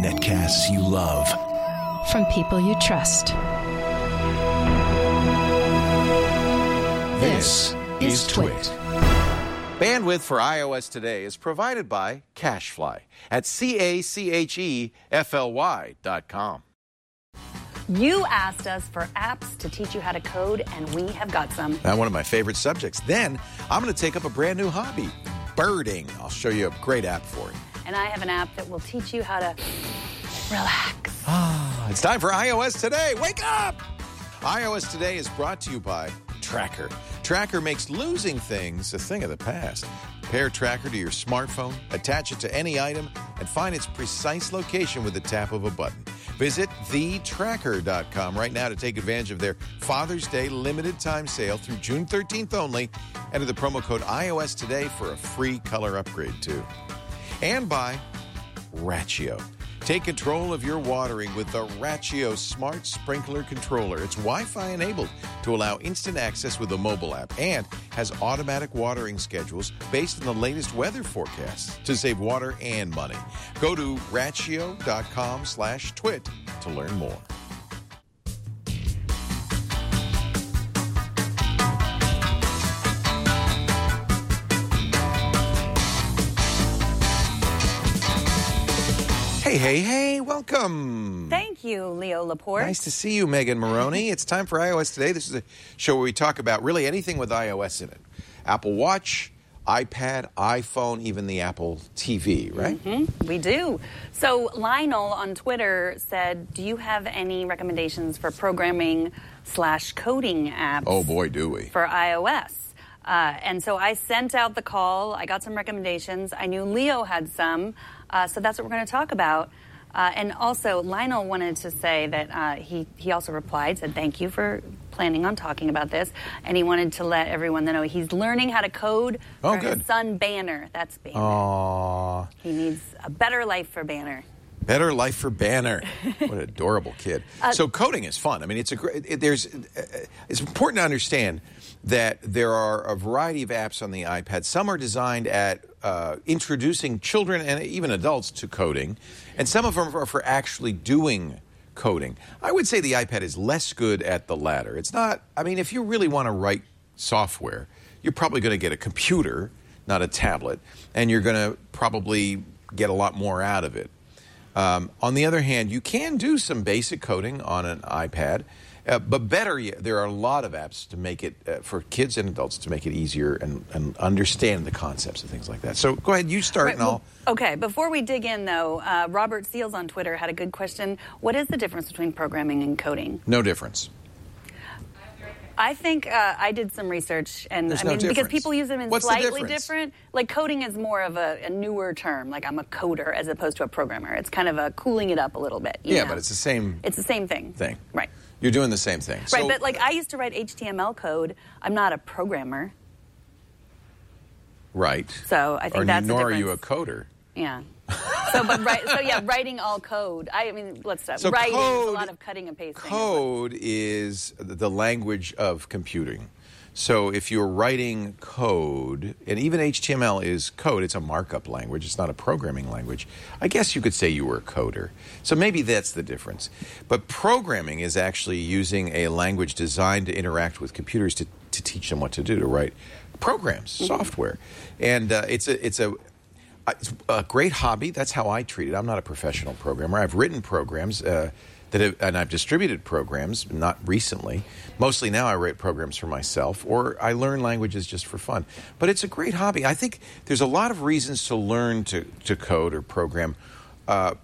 Netcasts you love. From people you trust. This is Twit. Bandwidth for iOS today is provided by CacheFly at C A C H E F L Y dot com. You asked us for apps to teach you how to code, and we have got some. Now, one of my favorite subjects. Then I'm going to take up a brand new hobby birding. I'll show you a great app for it. And I have an app that will teach you how to relax. Ah, it's time for iOS Today. Wake up! iOS Today is brought to you by TrackR. TrackR makes losing things a thing of the past. Pair TrackR to your smartphone, attach it to any item, and find its precise location with the tap of a button. Visit thetrackr.com right now to take advantage of their Father's Day limited time sale through June 13th only. Enter the promo code iOS today for a free color upgrade, too. And by Rachio. Take control of your watering with the Rachio Smart Sprinkler Controller. It's Wi Fi enabled to allow instant access with the mobile app and has automatic watering schedules based on the latest weather forecasts to save water and money. Go to rachio.com slash twit to learn more. Hey, hey, hey, welcome. Thank you, Leo Laporte. Nice to see you, Megan Morrone. it's time for iOS Today. This is a show where we talk about really anything with iOS in it Apple Watch, iPad, iPhone, even the Apple TV, right? Mm-hmm. We do. So, Lionel on Twitter said, Do you have any recommendations for programming slash coding apps? Oh, boy, do we. For iOS. Uh, and so I sent out the call. I got some recommendations. I knew Leo had some. Uh, so that's what we're going to talk about. Uh, and also, Lionel wanted to say that uh, he, he also replied, said, Thank you for planning on talking about this. And he wanted to let everyone know he's learning how to code Oh, for good. his son, Banner. That's Banner. Aww. He needs a better life for Banner. Better life for Banner. what an adorable kid. so coding is fun. I mean, it's a great. It, there's. Uh, it's important to understand that there are a variety of apps on the iPad. Some are designed at uh, introducing children and even adults to coding, and some of them are for actually doing coding. I would say the iPad is less good at the latter. It's not. I mean, if you really want to write software, you're probably going to get a computer, not a tablet, and you're going to probably get a lot more out of it. Um, on the other hand, you can do some basic coding on an iPad, uh, but better yet, there are a lot of apps to make it uh, for kids and adults to make it easier and, and understand the concepts and things like that. So go ahead, you start, and I'll. Okay, before we dig in, though, uh, Robert Seals on Twitter had a good question. What is the difference between programming and coding? No difference. I think uh, I did some research, and There's I no mean, because people use them in What's the slightly difference? different. Like coding is more of a, a newer term. Like I'm a coder as opposed to a programmer. It's kind of a cooling it up a little bit. you Yeah, know? but it's the same It's the same thing. thing. Right. You're doing the same thing. right, So- but like I used to write HTML code. I'm not a programmer, right. so I think or that's the nor are you a coder. yeah. So, but right, so yeah, writing all code. I mean, let's stop. So writing is a lot of cutting and pasting. Code is the language of computing. So if you're writing code, and even HTML is code, it's a markup language, it's not a programming language. I guess you could say you were a coder. So maybe that's the difference. But programming is actually using a language designed to interact with computers to, to teach them what to do, to write programs, software. And uh, it's a, it's a, it's a great hobby. That's how I treat it. I'm not a professional programmer. I've written programs uh, that have, and I've distributed programs, not recently. Mostly now I write programs for myself, or I learn languages just for fun. But it's a great hobby. I think there's a lot of reasons to learn to, to code or program. Uh,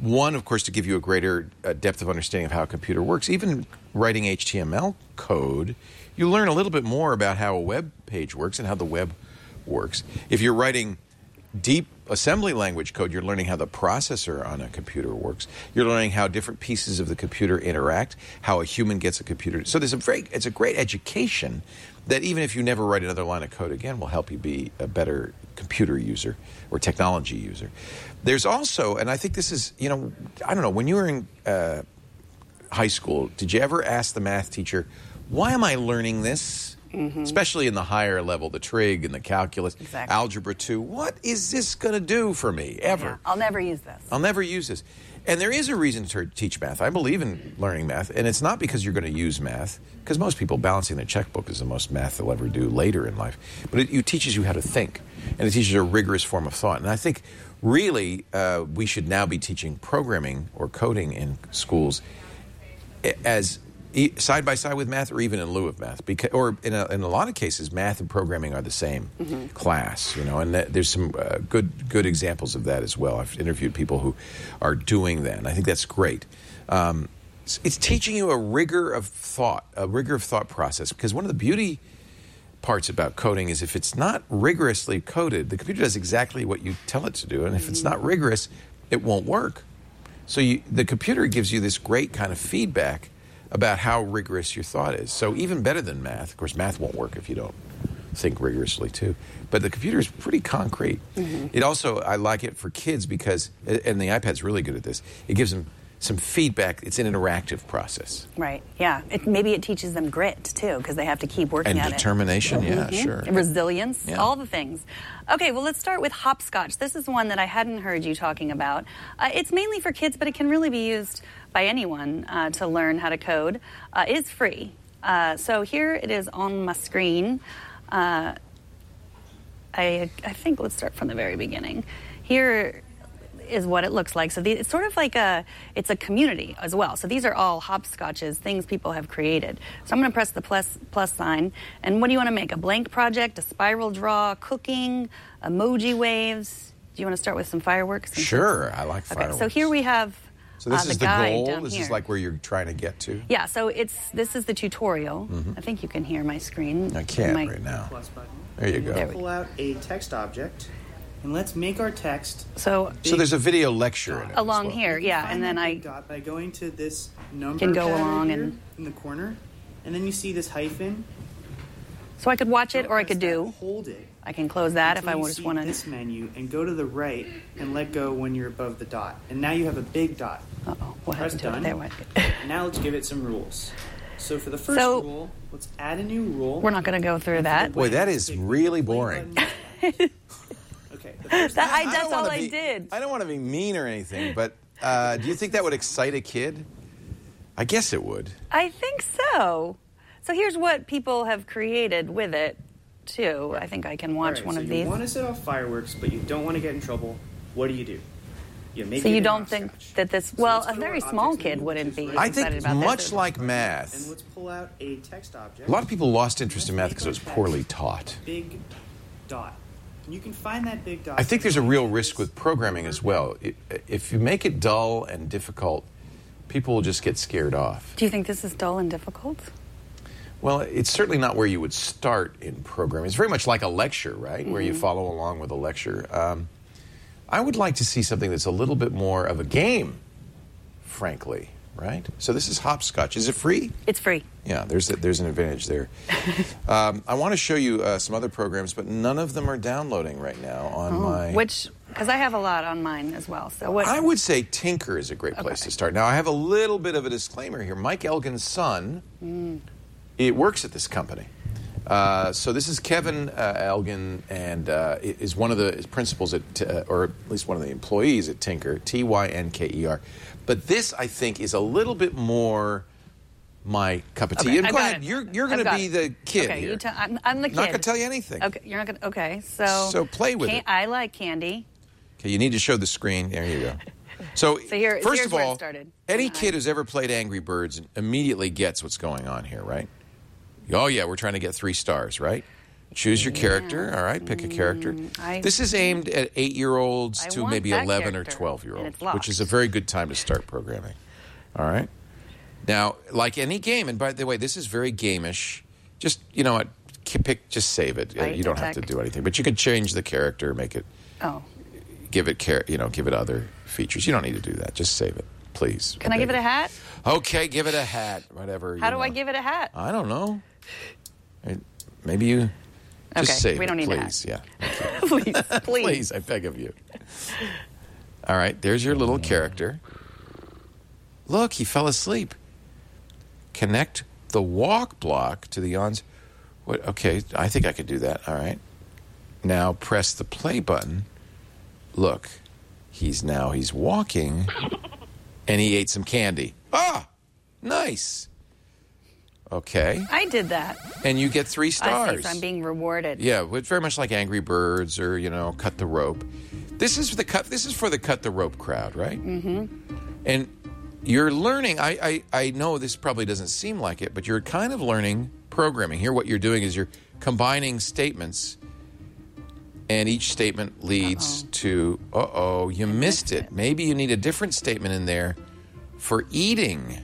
one, of course, to give you a greater uh, depth of understanding of how a computer works. Even writing HTML code, you learn a little bit more about how a web page works and how the web works. If you're writing deep assembly language code, you're learning how the processor on a computer works. You're learning how different pieces of the computer interact, how a human gets a computer. So there's a very, it's a great education that even if you never write another line of code again, will help you be a better computer user or technology user. There's also, and I think this is, you know, I don't know, when you were in uh, high school, did you ever ask the math teacher, why am I learning this? Especially in the higher level, the trig and the calculus, Exactly. algebra two. What is this going to do for me ever? Yeah, I'll never use this. I'll never use this. And there is a reason to teach math. I believe in learning math, and it's not because you're going to use math, because most people balancing their checkbook is the most math they'll ever do later in life. But it, it teaches you how to think, and it teaches you a rigorous form of thought. And I think really uh, we should now be teaching programming or coding in schools as side by side with math or even in lieu of math? Because or in a, in a lot of cases math and programming are the same class you know and that, there's some uh, good good examples of that as well. I've interviewed people who are doing that and i think that's great. Um, it's, it's teaching you a rigor of thought a rigor of thought process because one of the beauty parts about coding is if it's not rigorously coded the computer does exactly what you tell it to do and if it's not rigorous it won't work. So you, the computer gives you this great kind of feedback about how rigorous your thought is. So even better than math. Of course, math won't work if you don't think rigorously too. But the computer is pretty concrete. Mm-hmm. It also I like it for kids because and the iPad's really good at this. It gives them some feedback. It's an interactive process Right. Yeah. It, maybe it teaches them grit too, because they have to keep working and at it. determination. Yeah, Mhm. sure. Resilience, Yeah. all the things. Okay, well, let's start with hopscotch. This is one that I hadn't heard you talking about. Uh, it's mainly for kids, but it can really be used by anyone uh, to learn how to code. Uh, it is free. Uh, so here it is on my screen. Uh, I, I think let's start from the very beginning. Here is what it looks like. So the, it's sort of like a it's a community as well. So these are all hopscotches, things people have created. So I'm going to press the plus plus sign. And what do you want to make? A blank project, a spiral draw, cooking, emoji waves. Do you want to start with some fireworks? Sure, it's- I like Okay, so here we have. So this uh, is the, goal. This here. is like where you're trying to get to. Yeah, so it's this is the tutorial. I think you can hear my screen. Mm-hmm. I can't My- right now. plus button. There you go. There we Pull out a text object, and let's make our text So So there's a video lecture in it. along well. here, yeah, and then I dot by going to this number Can go along here and- in the corner, and then you see this hyphen. so I could watch it or I Press could that, do. hold it. I can close that if I until you just want to. this menu and go to the right and let go when you're above the dot, and now you have a big dot. Uh oh, what Press happened to it? There went. Now let's give it some rules. So for the first So- rule, let's add a new rule. We're not going to go through that. Boy, that is really boring. okay. The first That- I- don't that's all wanna I be- did. I don't want to be mean or anything, but uh, do you think that would excite a kid? I guess it would. I think so. So here's what people have created with it, too. I think I can watch Alright, one so of you these. want to set off fireworks, but you don't want to get in trouble. What do you do? You make So it you don't think hopscotch. that this? Well, let's a very small kid wouldn't which be is I think excited about much this. like And math, let's pull out a text object. a lot of people lost interest in math because it was poorly taught. big dot. And you can find that big dot. I think there's a real risk with programming as well. It, if you make it dull and difficult, people will just get scared off. Do you think this is dull and difficult? Well, it's certainly not where you would start in programming. It's very much like a lecture, right? Where you follow along with a lecture. Um, I would like to see something that's a little bit more of a game, frankly, right? So this is hopscotch. Is it free? It's free. Yeah, there's a, there's an advantage there. um, I want to show you uh, some other programs, but none of them are downloading right now on my. Oh, Which, because I have a lot on mine as well. So what? I would say Tynker is a great place Okay. to start. Now, I have a little bit of a disclaimer here. Mike Elgan's son, it works at this company. Uh, so this is Kevin uh, Elgan, and uh, is one of the principals at, uh, or at least one of the employees at Tynker, T Y N K E R. But this, I think, is a little bit more my cup of tea. Okay, and go it. You're, you're going to be it. the kid okay, here. you tell. I'm, I'm the kid. Not going to tell you anything. Okay, you're not going to. Okay, so. So play with can- it. I like candy. Okay, you need to show the screen. There you go. So, So here- first of all, any kid who's ever played Angry Birds immediately gets what's going on here, right? Oh yeah, we're trying to get three stars, right? Choose your character. All right, pick a character. Mm, I- this is aimed at eight-year-olds I to maybe eleven or twelve-year-olds, which is a very good time to start programming. All right. Now, like any game, and by the way, this is very gamish. Just you know what, pick, just save it. Uh, Right, you don't have to do anything, but you could change the character, make it Oh, give it care, you know, give it other features. You don't need to do that. Just save it, please. can I give it a hat? Okay, give it a hat, whatever. How do I give it a hat? I don't know. Maybe you just Okay, save we don't need a please. Yeah, please, please. please, I beg of you. All right, there's your little character. Look, he fell asleep. Connect the walk block to the yawns. What? Okay, I think I could do that. All right. Now press the play button. Look, he's now he's walking, and he ate some candy. Ah, nice. Okay, I did that. and you get three stars. So I'm being rewarded. Yeah, it's very much like Angry Birds or you know, Cut the Rope. This is for the cut. This is for the cut the rope crowd, right? Mm-hmm. And you're learning. I, I I know this probably doesn't seem like it, but you're kind of learning programming. Here, what you're doing is you're combining statements, and each statement leads to. Uh oh, you missed it. Maybe you need a different statement in there for eating.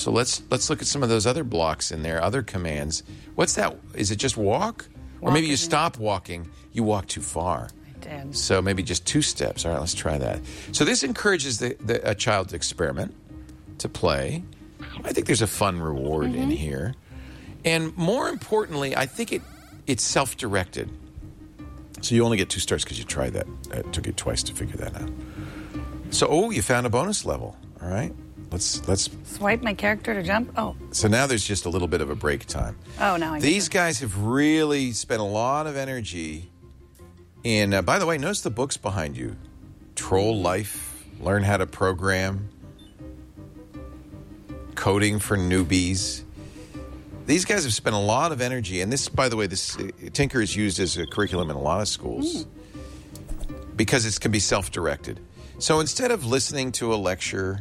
So let's let's look at some of those other blocks in there, other commands. What's that? Is it just walk? or maybe you stop walking, you walk too far. I did. So maybe just two steps. All right, let's try that. So this encourages the, the, a child to experiment, to play. I think there's a fun reward in mm-hmm. here, and more importantly, I think it it's self-directed. So you only get two stars because you tried that. It took you twice to figure that out. So oh, you found a bonus level. All right, let's let's. Swipe my character to jump. Oh, So now there's just a little bit of a break time. oh, now I. get These guys have really spent a lot of energy in. Uh, by the way, notice the books behind you: Troll Life, Learn How to Program, Coding for Newbies. These guys have spent a lot of energy, and this, by the way, this uh, Tynker is used as a curriculum in a lot of schools because it can be self-directed. So instead of listening to a lecture,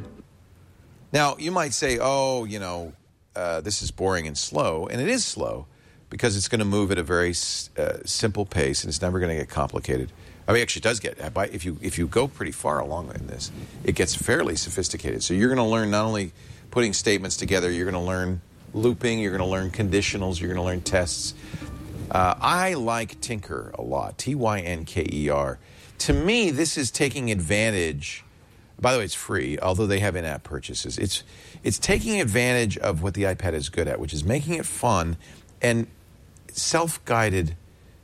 now you might say, "Oh, you know, uh, this is boring and slow," and it is slow because it's going to move at a very uh, simple pace, and it's never going to get complicated. I mean, actually, it does get by- if you if you go pretty far along in this, it gets fairly sophisticated. So you're going to learn not only putting statements together, you're going to learn looping, you're going to learn conditionals, you're going to learn tests. Uh, I like Tynker a lot. T Y N K E R. To me, this is taking advantage. By the way, it's free, although they have in-app purchases. It's it's taking advantage of what the iPad is good at, which is making it fun and self-guided,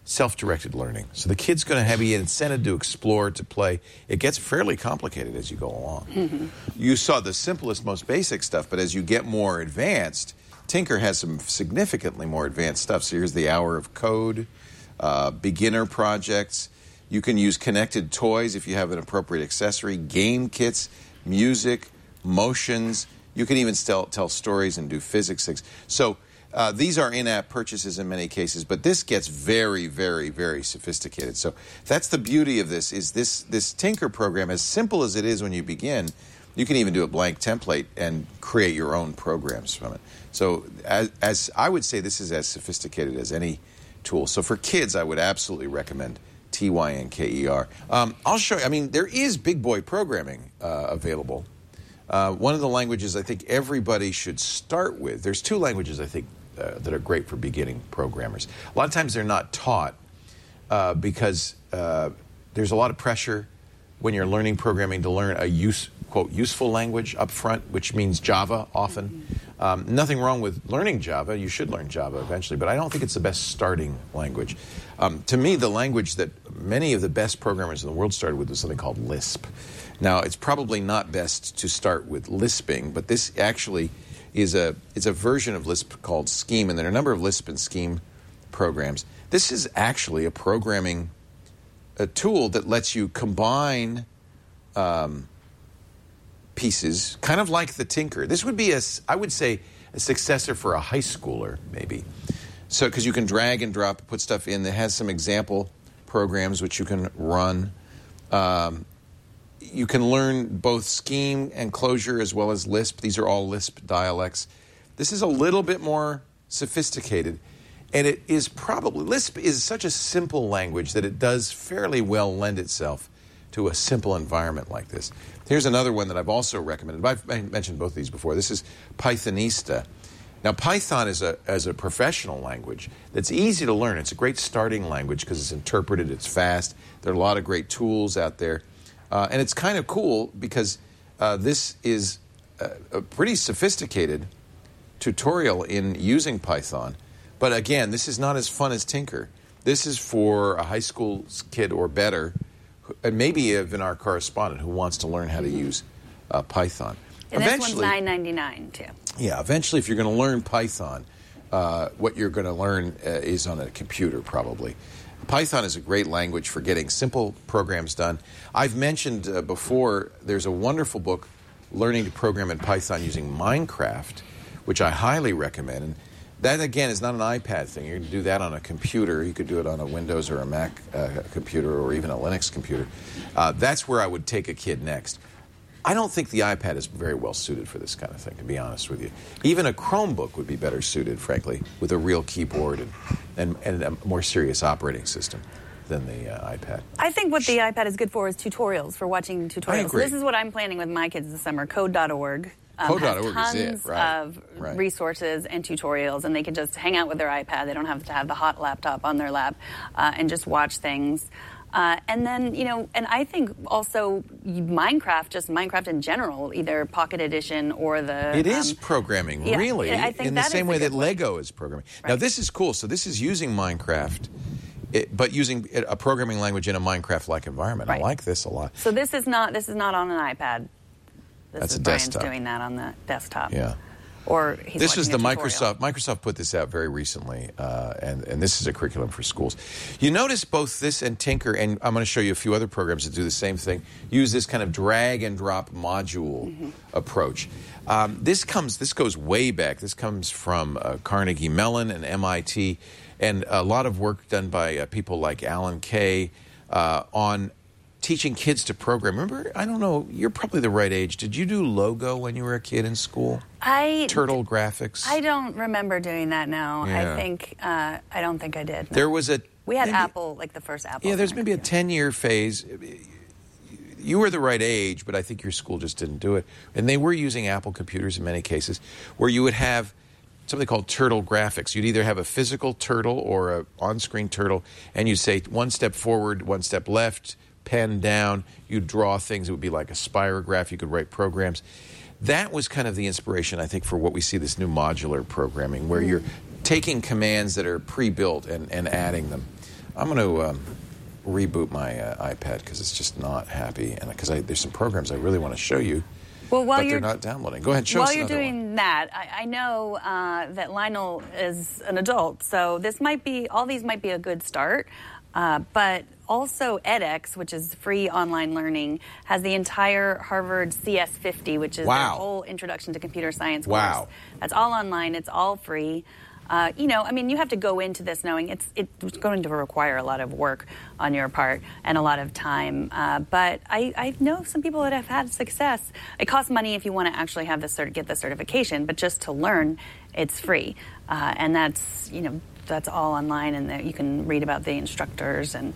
self-directed learning. So the kid's going to have be incented to explore, to play. It gets fairly complicated as you go along. You saw the simplest, most basic stuff, but as you get more advanced, Tynker has some significantly more advanced stuff. So here's the hour of code, uh, beginner projects. You can use connected toys if you have an appropriate accessory, game kits, music, motions. You can even tell, tell stories and do physics things. So uh, these are in-app purchases in many cases, but this gets very, very, very sophisticated. So that's the beauty of this: is this this Tynker program, as simple as it is when you begin, you can even do a blank template and create your own programs from it. So as, as I would say, this is as sophisticated as any tool. So for kids, I would absolutely recommend T Y N K E R. Um, I'll show you. I mean, there is big boy programming uh, available. Uh, one of the languages I think everybody should start with. There's two languages I think uh, that are great for beginning programmers. A lot of times they're not taught uh, because uh, there's a lot of pressure when you're learning programming to learn a use quote useful language up front, which means Java often. Um, nothing wrong with learning Java. You should learn Java eventually, but I don't think it's the best starting language. Um, to me, the language that many of the best programmers in the world started with was something called Lisp. Now, it's probably not best to start with Lisping, but this actually is a is a version of Lisp called Scheme, and there are a number of Lisp and Scheme programs. This is actually a programming a tool that lets you combine um, pieces, kind of like the Tynker. This would be a, I would say, a successor for a high schooler, maybe. So, because you can drag and drop, put stuff in that has some example programs which you can run. Um, you can learn both Scheme and Clojure as well as Lisp. These are all Lisp dialects. This is a little bit more sophisticated, and it is probably Lisp is such a simple language that it does fairly well lend itself to a simple environment like this. Here's another one that I've also recommended. I've mentioned both of these before. This is Pythonista. Now, Python is a, as a professional language that's easy to learn. It's a great starting language because it's interpreted, it's fast. There are a lot of great tools out there. Uh, and it's kind of cool because uh, this is a, a pretty sophisticated tutorial in using Python. But again, this is not as fun as Tynker. This is for a high school kid or better, and maybe even our correspondent who wants to learn how to use uh, Python. And this one's nine ninety nine too. Yeah, eventually, if you're going to learn Python, uh, what you're going to learn uh, is on a computer, probably. Python is a great language for getting simple programs done. I've mentioned uh, before there's a wonderful book, Learning to Program in Python Using Minecraft, which I highly recommend. That, again, is not an iPad thing. You can do that on a computer. You could do it on a Windows or a Mac uh, computer or even a Linux computer. Uh, that's where I would take a kid next. I don't think the iPad is very well suited for this kind of thing, to be honest with you. Even a Chromebook would be better suited, frankly, with a real keyboard and, and, and a more serious operating system than the uh, iPad. I think what the iPad is good for is tutorials, for watching tutorials. agree. This is what I'm planning with my kids this summer. Code.org. Um, Code.org is has it, tons right, of right. resources and tutorials, and they can just hang out with their iPad. They don't have to have the hot laptop on their lap uh, and just watch things. Uh, and then, you know, and I think also Minecraft, just Minecraft in general, either Pocket Edition or the. It is um, programming, yeah, really, I think in the same way that. Lego is programming. Now, this is cool. So, this is using Minecraft, it, but using a programming language in a Minecraft-like environment. I like this a lot. So this is not this is not on an iPad. This That's is a Brian's desktop. doing that on the desktop. Yeah. Or he's this is the. Microsoft. Microsoft put this out very recently, uh, and and this is a curriculum for schools. You notice both this and Tynker, and I'm going to show you a few other programs that do the same thing. Use this kind of drag and drop module Mm-hmm. approach. Um, this comes. This goes way back. This comes from uh, Carnegie Mellon and MIT, and a lot of work done by uh, people like Alan Kay uh, on teaching kids to program. Remember, I don't know. You're probably the right age. Did you do Logo when you were a kid in school? I Turtle graphics. I don't remember doing that now. Yeah. I think uh, I don't think I did. no. There was a. we had maybe- Apple, like the first Apple. Yeah, there's maybe a 10 year phase. You were the right age, but I think your school just didn't do it. And they were using Apple computers in many cases, where you would have something called turtle graphics. You'd either have a physical turtle or a on-screen turtle, and you'd say one step forward, one step left, pen down. You'd draw things. It would be like a spirograph. You could write programs. That was kind of the inspiration, I think, for what we see this new modular programming, where you're taking commands that are pre-built and, and adding them. I'm going to um, reboot my uh, iPad because it's just not happy, and because there's some programs I really want to show you, Well, while but you're they're not downloading. Go ahead, show while you're doing one. that, I, I know uh, that Lionel is an adult, so this might be all these might be a good start. Uh, but also edX, which is free online learning, has the entire Harvard CS50, which is Wow. their whole introduction to computer science Wow. course. That's all online. It's all free. Uh, you know, I mean, you have to go into this knowing it's it's going to require a lot of work on your part and a lot of time. Uh, but I, I know some people that have had success. It costs money if you want to actually have the cert- get the certification, but just to learn, it's free, uh, and that's you know that's all online, and you can read about the instructors and.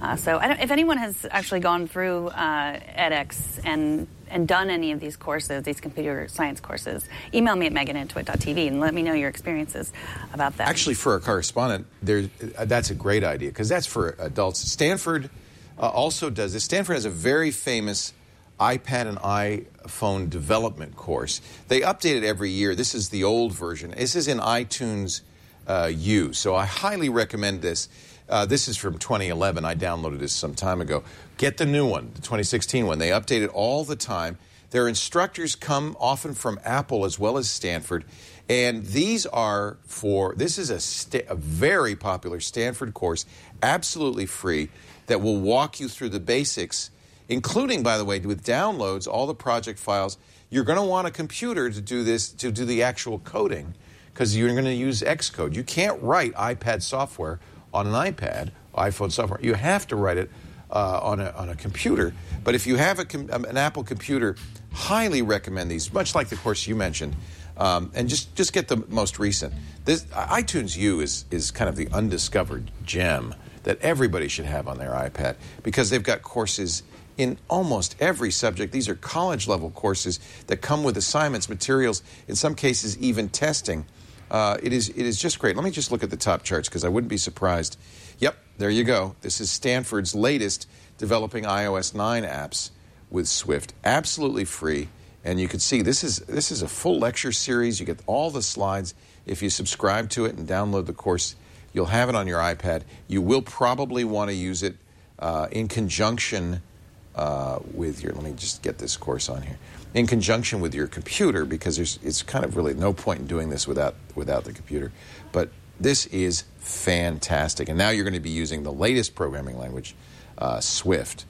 Uh, so, if anyone has actually gone through uh, edX and and done any of these courses, these computer science courses, email me at megan at twit.tv and let me know your experiences about that. Actually, for a correspondent, there, uh, that's a great idea because that's for adults. Stanford uh, also does this. Stanford has a very famous iPad and iPhone development course. They update it every year. This is the old version. This is in iTunes uh, U, so I highly recommend this. Uh, this is from 2011. I downloaded this some time ago. Get the new one, the 2016 one. They update it all the time. Their instructors come often from Apple as well as Stanford. And these are for, this is a, a very popular Stanford course, absolutely free, that will walk you through the basics, including, by the way, with downloads, all the project files. You're going to want a computer to do this, to do the actual coding, because you're going to use Xcode. You can't write iPad software on an iPad, iPhone software. You have to write it uh, on, a, on a computer. But if you have a com- um, an Apple computer, highly recommend these, much like the course you mentioned. Um, and just, just get the most recent. This, iTunes U is, is kind of the undiscovered gem that everybody should have on their iPad because they've got courses in almost every subject. These are college level courses that come with assignments, materials, in some cases, even testing. Uh, it, is, it is just great. Let me just look at the top charts because I wouldn't be surprised. Yep, there you go. This is Stanford's latest developing iOS 9 apps with Swift. Absolutely free. And you can see this is, this is a full lecture series. You get all the slides. If you subscribe to it and download the course, you'll have it on your iPad. You will probably want to use it uh, in conjunction uh, with your. Let me just get this course on here. In conjunction with your computer, because there's it's kind of really no point in doing this without without the computer. But this is fantastic, and now you're going to be using the latest programming language, uh, Swift.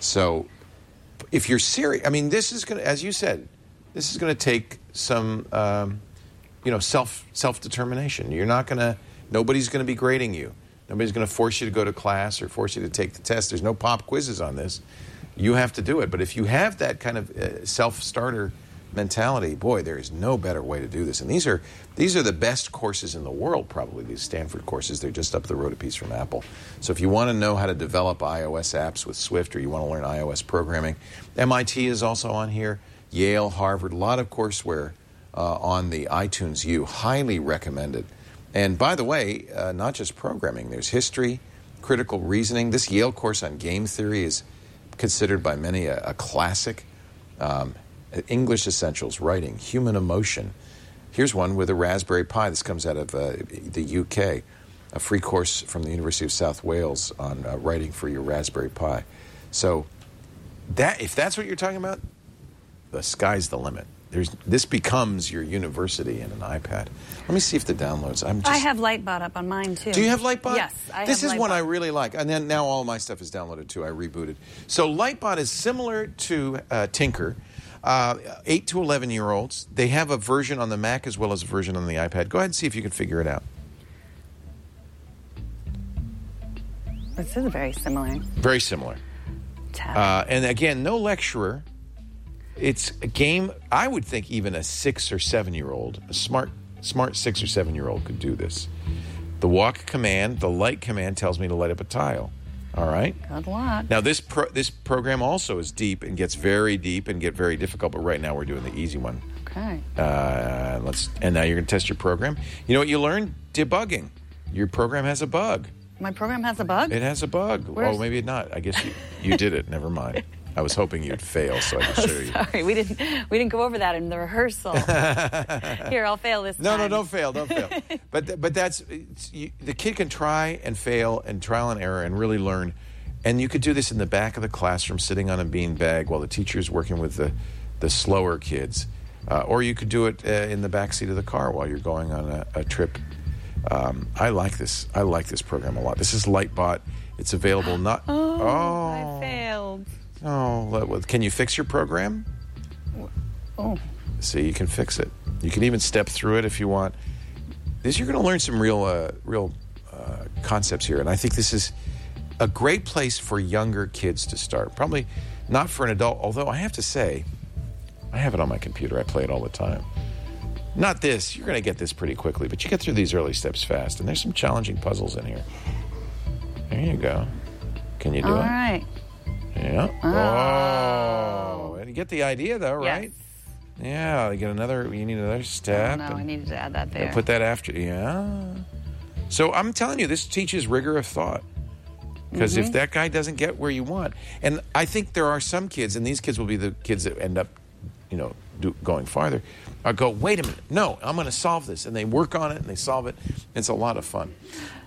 So if you're serious, I mean, this is going to, as you said, this is going to take some, um, you know, self self determination. You're not going to. Nobody's going to be grading you. Nobody's going to force you to go to class or force you to take the test. There's no pop quizzes on this. You have to do it. But if you have that kind of uh, self starter mentality, boy, there is no better way to do this. And these are these are the best courses in the world, probably these Stanford courses. They're just up the road a piece from Apple. So if you want to know how to develop iOS apps with Swift, or you want to learn iOS programming, MIT is also on here. Yale, Harvard, a lot of courseware uh, on the iTunes U. Highly recommended. And by the way, uh, not just programming. There's history, critical reasoning. This Yale course on game theory is considered by many a, a classic. Um, English essentials, writing, human emotion. Here's one with a Raspberry Pi. This comes out of uh, the UK, a free course from the University of South Wales on uh, writing for your Raspberry Pi. So, that if that's what you're talking about, the sky's the limit. There's, this becomes your university in an iPad. Let me see if the downloads. I'm just, I have Lightbot up on mine too. do you have Lightbot? Yes, I This is one I really like, and then now all my stuff is downloaded too. I rebooted. So Lightbot is similar to uh, Tynker. Uh, eight to eleven year olds. They have a version on the Mac as well as a version on the iPad. Go ahead and see if you can figure it out. This is very similar. Very similar. Uh, and again, no lecturer. It's a game. I would think even a six or seven year old, a smart, smart six or seven year old could do this. The walk command, the light command tells me to light up a tile. All right. Good luck. Now this pro- this program also is deep and gets very deep and get very difficult. But right now we're doing the easy one. Okay. Uh, let's and now you're going to test your program. You know what you learned? Debugging. Your program has a bug. My program has a bug. It has a bug. Where's- Oh, maybe not. I guess you, you did it. Never mind. I was hoping you'd fail so I could show you. Sorry, we didn't we didn't go over that in the rehearsal. Here, I'll fail this No, time. no, no, don't fail, don't fail. but but that's you, the kid can try and fail and trial and error and really learn. And you could do this in the back of the classroom, sitting on a bean bag while the teacher is working with the the slower kids, uh, or you could do it uh, in the back seat of the car while you're going on a, a trip. Um, I like this. I like this program a lot. This is Lightbot. It's available not. Oh, oh, I failed. Oh, can you fix your program? Oh, See, you can fix it. You can even step through it if you want. This you're going to learn some real, uh, real uh, concepts here, and I think this is a great place for younger kids to start. Probably not for an adult, although I have to say, I have it on my computer. I play it all the time. Not this. You're going to get this pretty quickly, but you get through these early steps fast, and there's some challenging puzzles in here. There you go. Can you do all it? right. Yeah. Oh. And you get the idea, though, right? Yes. Yeah, you get another. You need another step. Oh, no, I needed to add that there. Put that after. Yeah. So I'm telling you, this teaches rigor of thought. Because Mm-hmm. if that guy doesn't get where you want, and I think there are some kids, and these kids will be the kids that end up, you know, do, going farther. I go, wait a minute, no, I'm going to solve this, and they work on it and they solve it. It's a lot of fun.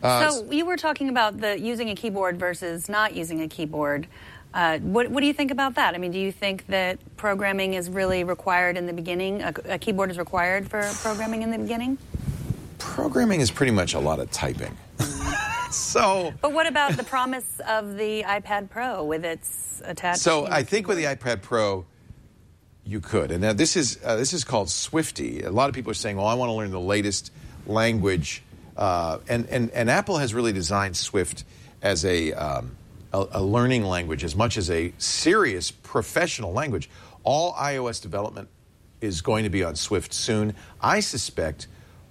Uh, so you were talking about the using a keyboard versus not using a keyboard. Uh, what, what do you think about that? I mean, do you think that programming is really required in the beginning? A, a keyboard is required for programming in the beginning? programming is pretty much a lot of typing. so But what about the promise of the iPad Pro with its attached? So I think with the iPad Pro, you could. And now this is uh, this is called Swifty. A lot of people are saying, "Well, I want to learn the latest language," uh, and and and Apple has really designed Swift as a, um, a a learning language as much as a serious professional language. All iOS development is going to be on Swift soon. I suspect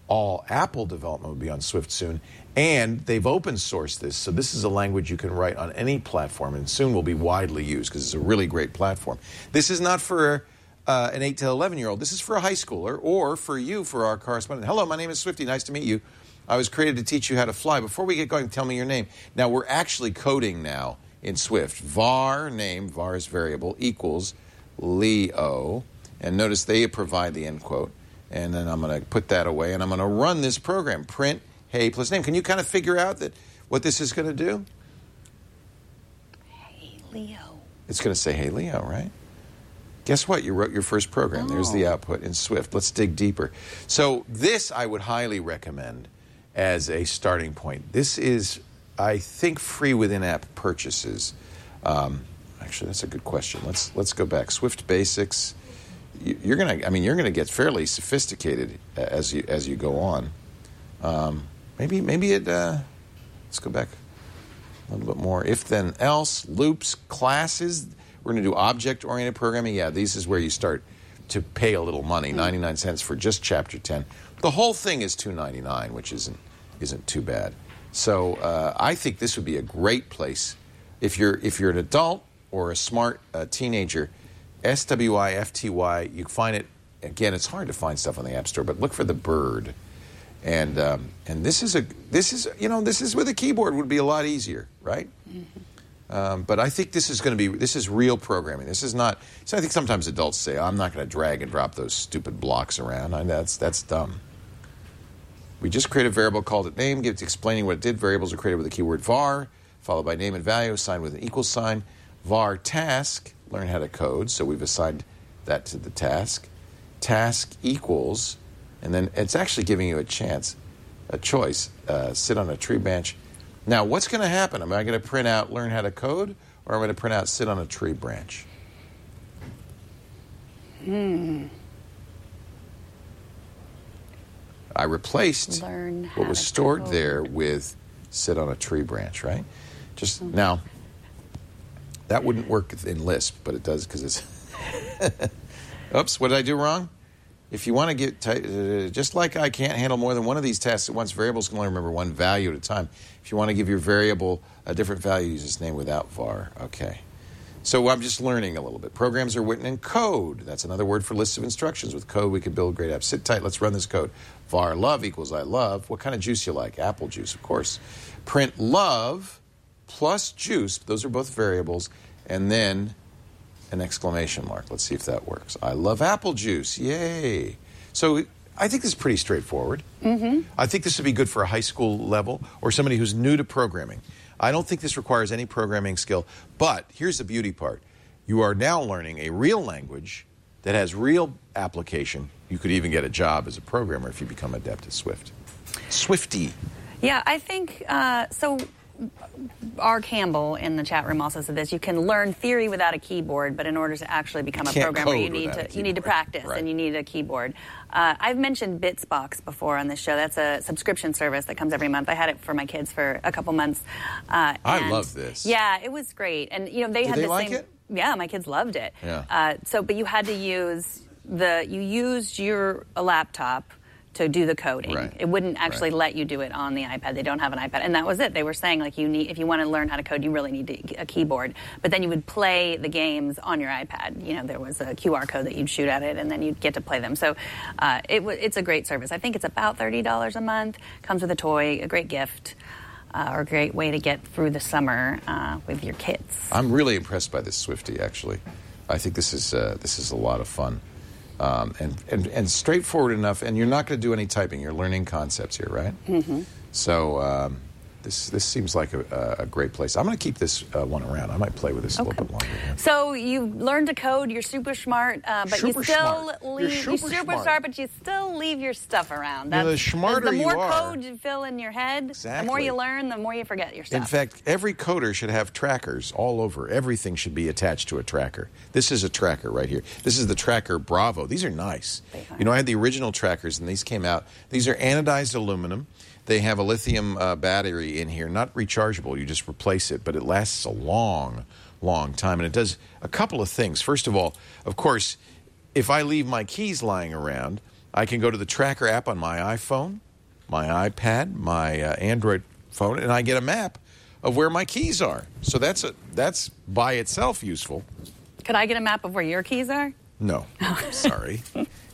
all Apple development will be on Swift soon. And they've open sourced this, so this is a language you can write on any platform and soon will be widely used because it's a really great platform. This is not for uh, an 8 to 11 year old, this is for a high schooler or for you, for our correspondent. Hello, my name is Swifty. Nice to meet you. I was created to teach you how to fly. Before we get going, tell me your name. Now, we're actually coding now in Swift. var name, var is variable, equals Leo. And notice they provide the end quote. And then I'm going to put that away and I'm going to run this program. Print hey plus name. Can you kind of figure out that what this is going to do? Hey, Leo. It's going to say, hey, Leo, right? Guess what? You wrote your first program. There's the oh. output in Swift. Let's dig deeper. So, this I would highly recommend as a starting point. This is, I think, free with in app purchases. Um, actually, that's a good question. Let's, let's go back. Swift Basics. You- You're going to, I mean, you're to get fairly sophisticated as you, as you go on. Um, maybe, maybe it, uh, let's go back a little bit more. If then else, loops, classes. We're going to do object oriented programming. Yeah, this is where you start to pay a little money, 99 cents for just chapter 10. The whole thing is 2.99, which isn't isn't too bad. So, uh, I think this would be a great place if you're if you're an adult or a smart uh, teenager. S W I F T Y. You find it again. It's hard to find stuff on the App Store, but look for the bird and um, and this is a this is you know this is with a keyboard would be a lot easier, right? Um, but I think this is going to be this is real programming. This is not. So I think sometimes adults say, "I'm not going to drag and drop those stupid blocks around." I, that's that's dumb. We just create a variable called it name, gives explaining what it did. Variables are created with the keyword var, followed by name and value, assigned with an equal sign. var task, learn how to code. So we've assigned that to the task. Task equals, and then it's actually giving you a chance, a choice. Uh, sit on a tree branch. Now, what's going to happen? Am I going to print out learn how to code, or am I going to print out sit on a tree branch? I replaced what was stored there with sit on a tree branch, right? Just now, that wouldn't work in Lisp, but it does because it's. Oops, what did I do wrong? If you want to get, t- uh, just like I can't handle more than one of these tasks at once, variables can only remember one value at a time. If you want to give your variable a different value, use its name without var. Okay. So I'm just learning a little bit. Programs are written in code. That's another word for lists of instructions. With code, we can build great apps. Sit tight. Let's run this code. var love equals I love. What kind of juice you like? Apple juice, of course. Print love plus juice. Those are both variables. And then an exclamation mark. Let's see if that works. I love apple juice. Yay. So I think this is pretty straightforward. Mm-hmm. I think this would be good for a high school level or somebody who's new to programming. I don't think this requires any programming skill, but here's the beauty part. You are now learning a real language that has real application. You could even get a job as a programmer if you become adept at Swift. Swifty. Yeah, I think uh, so. R. Campbell in the chat room also said this: you can learn theory without a keyboard, but in order to actually become a can't programmer, you need to you need to practice Right. and you need a keyboard. Uh, I've mentioned Bitsbox before on this show. That's a subscription service that comes every month. I had it for my kids for a couple months. Uh, I love this. Yeah, it was great, and you know they Did had they the like same. it? Yeah, my kids loved it. Yeah. Uh, so, but you had to use the you used your a laptop to do the coding. Right. It wouldn't actually Right. let you do it on the iPad. They don't have an iPad, and that was it. They were saying like you need if you want to learn how to code, you really need to, a keyboard. But then you would play the games on your iPad. You know, there was a QR code that you'd shoot at it, and then you'd get to play them. So uh, it wa it's a great service. I think it's about thirty dollars a month. Comes with a toy, a great gift. Uh, or a great way to get through the summer uh, with your kids. I'm really impressed by this Swifty. Actually, I think this is uh, this is a lot of fun, um, and, and and straightforward enough. And you're not going to do any typing. You're learning concepts here, right? Mm-hmm. So um, this this seems like a, a great place. I'm going to keep this uh, one around. I might play with this a little bit longer. yeah. So you learned to code. You're super smart, uh, but Super you still smart. You're leave. super you're super smart. smart, but you still leave your stuff around. Yeah, the That's- smarter the you more are- code you fill in your head, exactly. the more you learn, the more you forget your stuff. In fact, every coder should have trackers all over. Everything should be attached to a tracker. This is a tracker right here. This is the TrackR bravo. These are nice. You know, I had the original trackers, and these came out. These are anodized aluminum. They have a lithium uh, battery in here, not rechargeable. You just replace it, but it lasts a long, long time. And it does a couple of things. First of all, of course, if I leave my keys lying around, I can go to the TrackR app on my iPhone, my iPad, my uh, Android phone, and I get a map of where my keys are. So that's a, that's by itself useful. Could I get a map of where your keys are? No, sorry,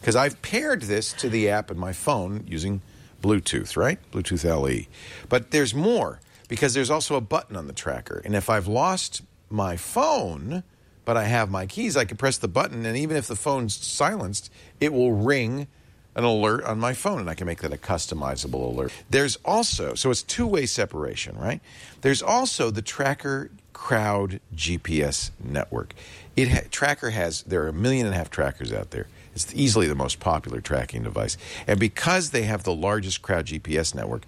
because I've paired this to the app in my phone using Bluetooth, right? Bluetooth LE. But there's more because there's also a button on the tracker, and if I've lost my phone, but I have my keys, I can press the button, and even if the phone's silenced, it will ring an alert on my phone, and I can make that a customizable alert. There's also, so it's two way separation, right? There's also the TrackR Crowd GPS network. It ha- TrackR has there are a million and a half trackers out there. It's easily the most popular tracking device, and because they have the largest Crowd GPS network,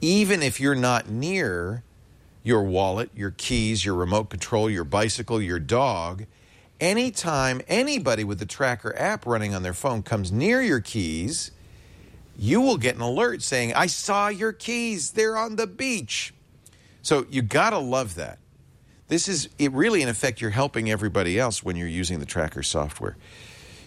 even if you're not near your wallet, your keys, your remote control, your bicycle, your dog, anytime anybody with the TrackR app running on their phone comes near your keys, you will get an alert saying, I saw your keys. They're on the beach. So you got to love that. This is it really, in effect, you're helping everybody else when you're using the TrackR software.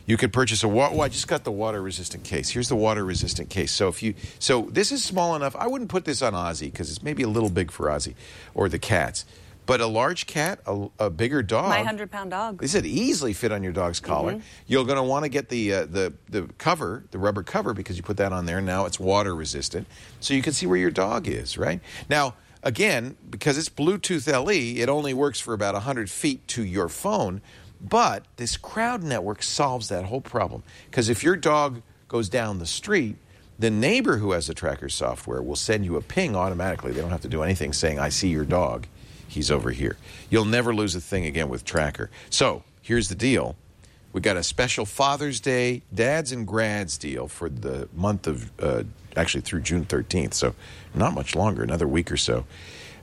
You could purchase a water. Oh, I just got the water resistant case. Here's the water resistant case. So if you so this is small enough. I wouldn't put this on Ozzy because it's maybe a little big for Ozzy or the cats. But a large cat, a, a bigger dog, My 100 pound dog. They said easily fit on your dog's collar. You're going to want to get the uh, the the cover, the rubber cover, because you put that on there. Now it's water resistant, so you can see where your dog is. Right now, again, because it's Bluetooth LE, it only works for about 100 feet to your phone. But this crowd network solves that whole problem because if your dog goes down the street, the neighbor who has the TrackR software will send you a ping automatically. They don't have to do anything saying, I see your dog. He's over here. You'll never lose a thing again with TrackR. So here's the deal we got a special Father's Day dads and grads deal for the month of, uh, actually through June 13th. So not much longer, another week or so.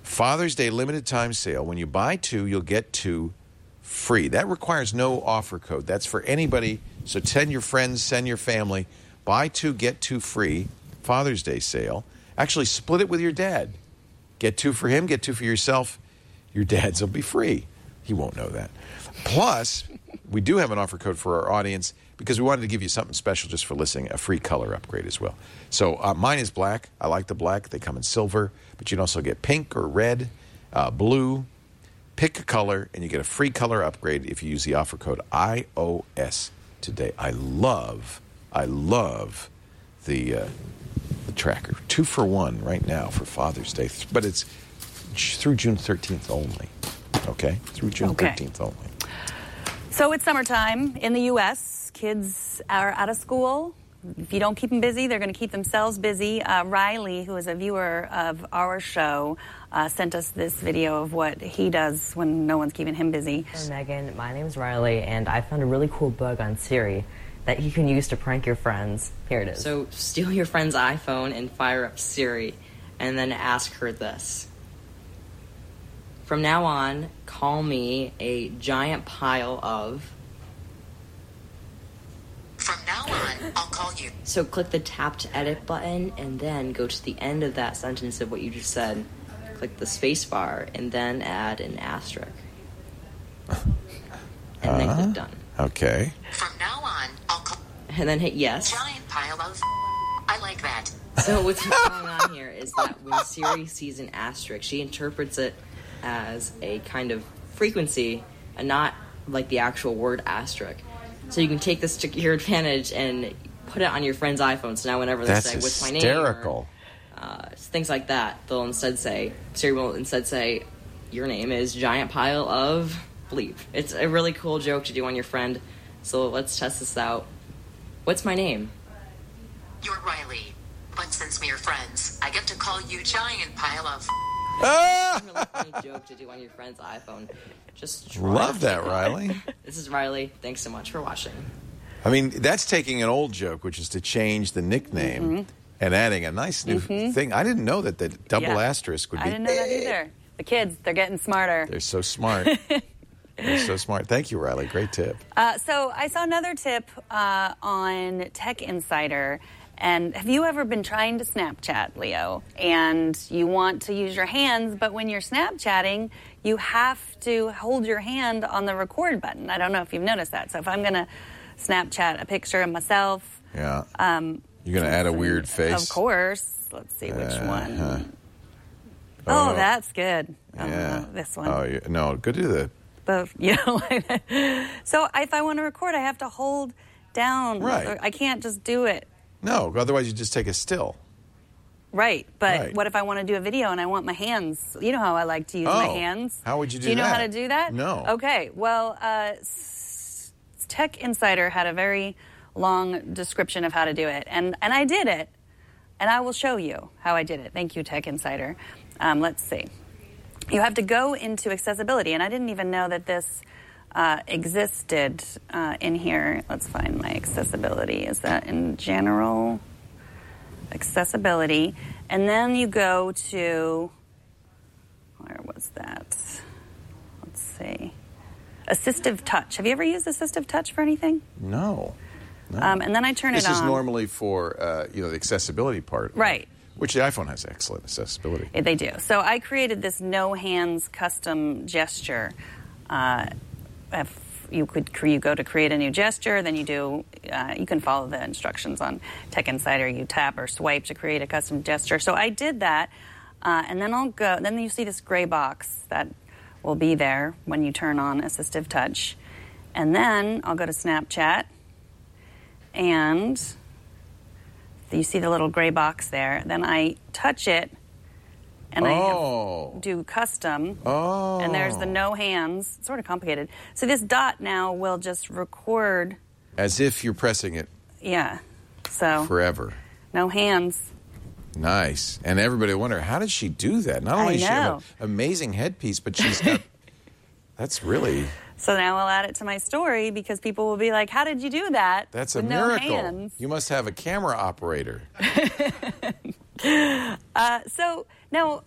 Father's Day limited time sale. When you buy two, you'll get two free. That requires no offer code. That's for anybody. So send your friends, send your family. Buy two, get two free. Father's Day sale. Actually, split it with your dad. Get two for him, get two for yourself. Your dad's will be free. He won't know that. Plus, we do have an offer code for our audience because we wanted to give you something special just for listening a free color upgrade as well. So uh, mine is black. I like the black. They come in silver, but you can also get pink or red, uh, blue. Pick a color and you get a free color upgrade if you use the offer code iOS today. I love, I love the, uh, the TrackR. Two for one right now for Father's Day, but it's through June 13th only. Okay? Through June Okay. 13th only. So it's summertime in the U.S. Kids are out of school. If you don't keep them busy, they're going to keep themselves busy. Uh, Riley, who is a viewer of our show, uh, sent us this video of what he does when no one's keeping him busy. Hi, Megan, my name is Riley, and I found a really cool bug on Siri that you can use to prank your friends. Here it is. So steal your friend's iPhone and fire up Siri, and then ask her this. From now on, call me a giant pile of. From now on, I'll call you. So click the tap to edit button, and then go to the end of that sentence of what you just said. Click the space bar, and then add an asterisk. And then click uh, done. Okay. From now on, I'll call And then hit yes. giant pile of. I like that. So what's going on here is that when Siri sees an asterisk, she interprets it as a kind of frequency and not like the actual word asterisk. So you can take this to your advantage and put it on your friend's iPhone. So now whenever they That's say "What's my name?" hysterical. or, uh, things like that, they'll instead say Siri will instead say, "Your name is giant pile of bleep." It's a really cool joke to do on your friend. So let's test this out. What's my name? You're Riley. But since we're friends, I get to call you giant pile of. Ah! funny joke to do on your friend's iPhone. Just try Love that, Riley. This is Riley. Thanks so much for watching. I mean, that's taking an old joke, which is to change the nickname and adding a nice new thing. I didn't know that the double Yeah. asterisk would be. I didn't know that either. The kids, they're getting smarter. They're so smart. They're so smart. Thank you, Riley. Great tip. Uh, so I saw another tip uh, on Tech Insider. And have you ever been trying to Snapchat, Leo? And you want to use your hands, but when you're Snapchatting, you have to hold your hand on the record button. I don't know if you've noticed that. So if I'm going to Snapchat a picture of myself, Yeah. um, You're going to add a weird face. of course. Let's see which Uh-huh. one. Oh, Oh, that's good. Oh, Yeah. no, this one. Oh, yeah. no. Go do the. the you know so if i want to record i have to hold down Right. i can't just do it No, otherwise you just take a still. right but Right. what if i want to do a video and i want my hands you know how i like to use my Oh, hands how would you do that? do you know how to do that No. okay well uh, tech insider had a very long description of how to do it and and i did it and i will show you how i did it thank you tech insider um, let's see you have to go into accessibility, and I didn't even know that this uh, existed uh, in here. Let's find my accessibility. Is that in general? Accessibility. And then you go to, where was that? Let's see. Assistive touch. Have you ever used assistive touch for anything? No. no. Um, and then I turn this it on. This is normally for uh, you know the accessibility part, Right. Which the iPhone has excellent accessibility. Yeah, They do. So I created this no hands custom gesture. Uh, if you could you go to create a new gesture, then you do. Uh, you can follow the instructions on Tech Insider. You tap or swipe to create a custom gesture. So I did that, uh, and then I'll go. Then you see this gray box that will be there when you turn on assistive touch, and then I'll go to Snapchat, and you see the little gray box there. Then I touch it, and Oh. I do custom. Oh. And there's the oh. no hands. It's sort of complicated. So this dot now will just record. As if you're pressing it Yeah. So forever. no hands. Nice. And everybody wonder, how did she do that? Not only does she have an amazing headpiece, but she's got. that's really. So now I'll add it to my story because people will be like, "How did you do that?" That's a no miracle. hands?" You must have a camera operator. Uh, so now,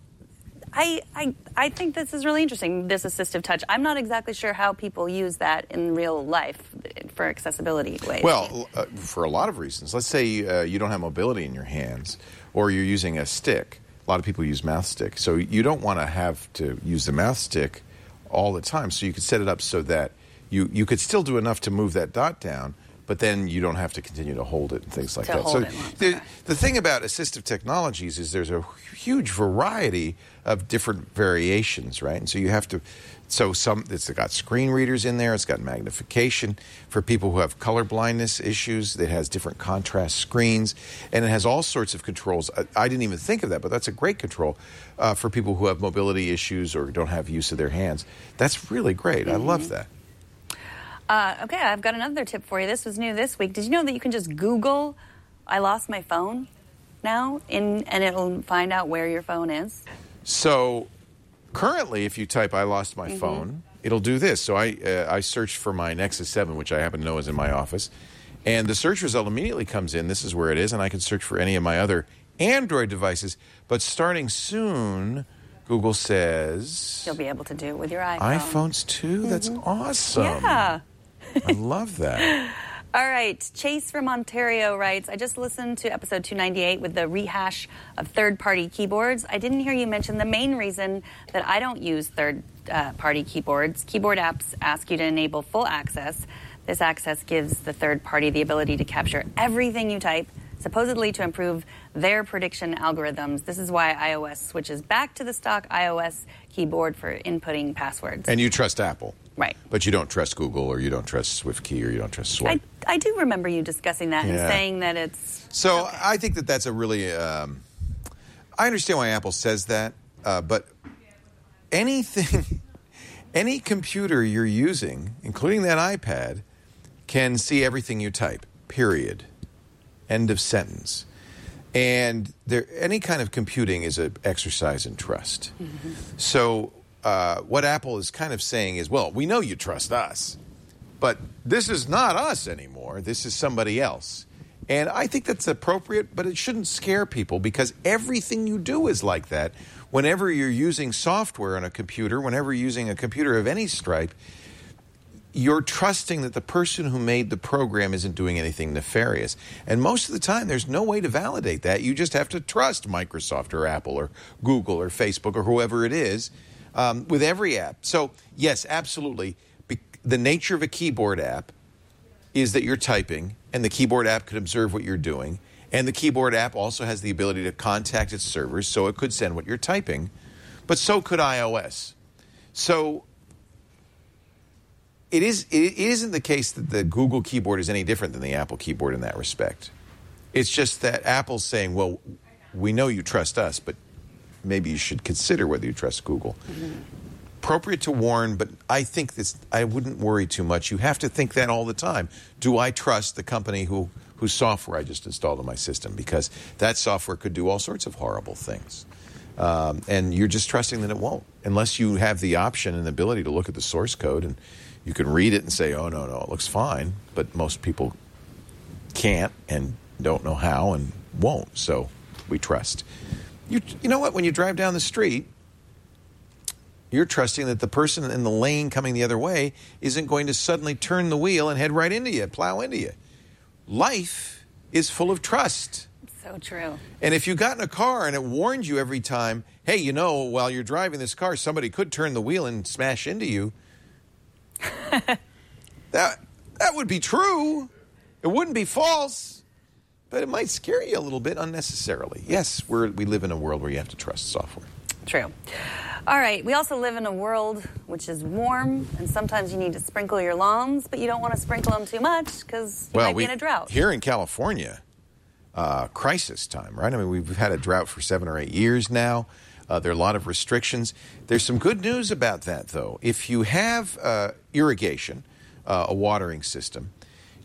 I, I I think this is really interesting. This assistive touch. I'm not exactly sure how people use that in real life for accessibility ways. Well, uh, for a lot of reasons. Let's say uh, you don't have mobility in your hands, or you're using a stick. A lot of people use mouth stick, so you don't want to have to use the mouth stick all the time. So you could set it up so that you you could still do enough to move that dot down, but then you don't have to continue to hold it and things like To that. so the, the thing about assistive technologies is there's a huge variety of different variations, right? And so you have to. So some it's got screen readers in there. It's got magnification for people who have color blindness issues. It has different contrast screens, and it has all sorts of controls. I, I didn't even think of that, but that's a great control uh, for people who have mobility issues or don't have use of their hands. That's really great. I love that. Uh, okay, I've got another tip for you. This was new this week. Did you know that you can just Google "I lost my phone" now, in, and it'll find out where your phone is? So currently, if you type "I lost my phone," it'll do this. So I uh, I searched for my Nexus Seven, which I happen to know is in my office, and the search result immediately comes in. This is where it is, and I can search for any of my other Android devices. But starting soon, Google says You'll be able to do it with your iPhone. iPhones too. That's awesome. Yeah. I love that. All right. Chase from Ontario writes I just listened to episode 298 with the rehash of third party keyboards. I didn't hear you mention the main reason that I don't use third uh, party keyboards. Keyboard apps ask you to enable full access. This access gives the third party the ability to capture everything you type, supposedly to improve their prediction algorithms. This is why iOS switches back to the stock iOS keyboard for inputting passwords. And you trust Apple, right. but you don't trust Google, or you don't trust SwiftKey, or you don't trust Swipe. I, I do remember you discussing that and saying that it's So I think that that's a really. Um, I understand why Apple says that, uh, but anything, any computer you're using, including that iPad, can see everything you type. Period. End of sentence. And there, any kind of computing is an exercise in trust. So uh, what Apple is kind of saying is, well, we know you trust us, but this is not us anymore. This is somebody else. And I think that's appropriate, but it shouldn't scare people because everything you do is like that. Whenever you're using software on a computer, whenever you're using a computer of any stripe, you're trusting that the person who made the program isn't doing anything nefarious. And most of the time, there's no way to validate that. You just have to trust Microsoft or Apple or Google or Facebook or whoever it is um, with every app. So, yes, absolutely. Be- the nature of a keyboard app is that you're typing, and the keyboard app could observe what you're doing. And the keyboard app also has the ability to contact its servers, so it could send what you're typing. But so could iOS. So it is it isn't the case that the Google keyboard is any different than the Apple keyboard in that respect. It's just that Apple's saying, "Well, we know you trust us, but maybe you should consider whether you trust Google." Appropriate to warn, but I think this. I wouldn't worry too much. You have to think that all the time. Do I trust the company who whose software I just installed in my system? Because that software could do all sorts of horrible things. Um, and you're just trusting that it won't, unless you have the option and the ability to look at the source code and you can read it and say, "Oh no, no, it looks fine." But most people can't and don't know how and won't. So we trust. You, you know what? When you drive down the street, you're trusting that the person in the lane coming the other way isn't going to suddenly turn the wheel and head right into you, plow into you. Life is full of trust. So true. And if you got in a car and it warned you every time, hey, you know, while you're driving this car, somebody could turn the wheel and smash into you. that that would be true. It wouldn't be false, but it might scare you a little bit unnecessarily. Yes, we're, we live in a world where you have to trust software. True. All right. We also live in a world which is warm, and sometimes you need to sprinkle your lawns, but you don't want to sprinkle them too much because you might be in a drought. Here in California, uh, crisis time, right? I mean, we've had a drought for seven or eight years now. Uh, there are a lot of restrictions. There's some good news about that, though. If you have uh, irrigation, uh, a watering system,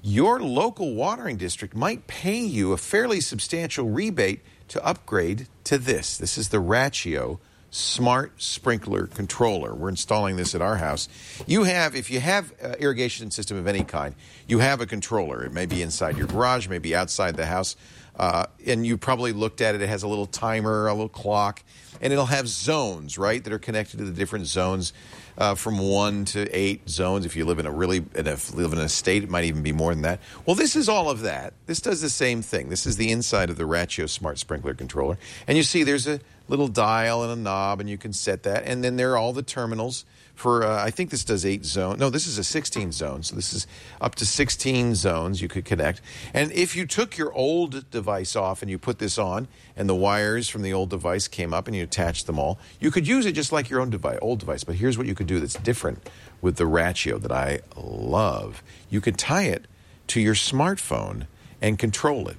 your local watering district might pay you a fairly substantial rebate to upgrade to this. This is the Rachio Smart Sprinkler Controller. We're installing this at our house. You have, if you have uh, irrigation system of any kind, you have a controller. It may be inside your garage, maybe outside the house. Uh, and you probably looked at it. It has a little timer, a little clock, and it'll have zones, right, that are connected to the different zones uh, from one to eight zones. If you live in a really, in a, live in a state, it might even be more than that. Well, this is all of that. This does the same thing. This is the inside of the Rachio Smart Sprinkler Controller. And you see there's a little dial and a knob, and you can set that. And then there are all the terminals for uh, I think this does eight zone. No, this is a 16 zone. So this is up to 16 zones you could connect. And if you took your old device off and you put this on, and the wires from the old device came up and you attached them all, you could use it just like your own device, old device. But here's what you could do that's different with the Rachio that I love. You could tie it to your smartphone and control it.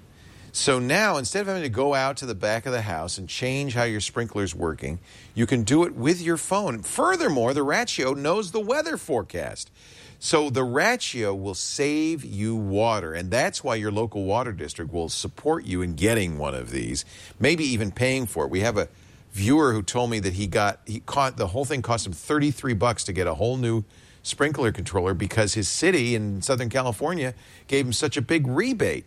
So now, instead of having to go out to the back of the house and change how your sprinkler's working, you can do it with your phone. Furthermore, the Rachio knows the weather forecast. So the Rachio will save you water, and that's why your local water district will support you in getting one of these, maybe even paying for it. We have a viewer who told me that he got he caught the whole thing cost him 33 bucks to get a whole new sprinkler controller because his city in Southern California gave him such a big rebate.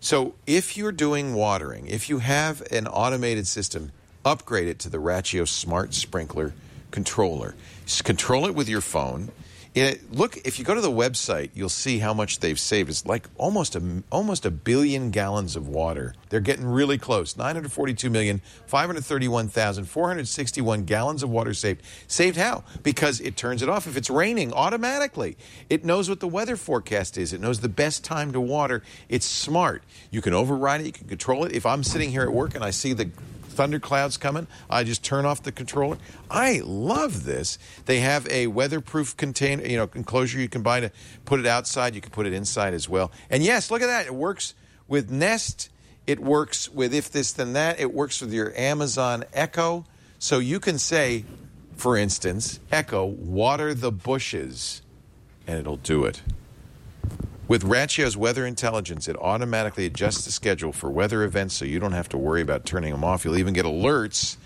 So if you're doing watering, if you have an automated system, upgrade it to the Rachio Smart Sprinkler controller. Just control it with your phone. It, look, if you go to the website, you'll see how much they've saved. It's like almost a almost a billion gallons of water. They're getting really close. 942 million, 531,461 gallons of water saved. Saved how? Because it turns it off if it's raining automatically. It knows what the weather forecast is. It knows the best time to water. It's smart. You can override it. You can control it. If I'm sitting here at work and I see the thunderclouds coming, I just turn off the controller. I love this. They have a weatherproof container, you know, enclosure you can buy to put it outside. You can put it inside as well. And yes, look at that. It works with Nest. It works with if this then that. It works with your Amazon Echo. So you can say, for instance, Echo, water the bushes, and it'll do it. With Rachio's weather intelligence, it automatically adjusts the schedule for weather events so you don't have to worry about turning them off. You'll even get alerts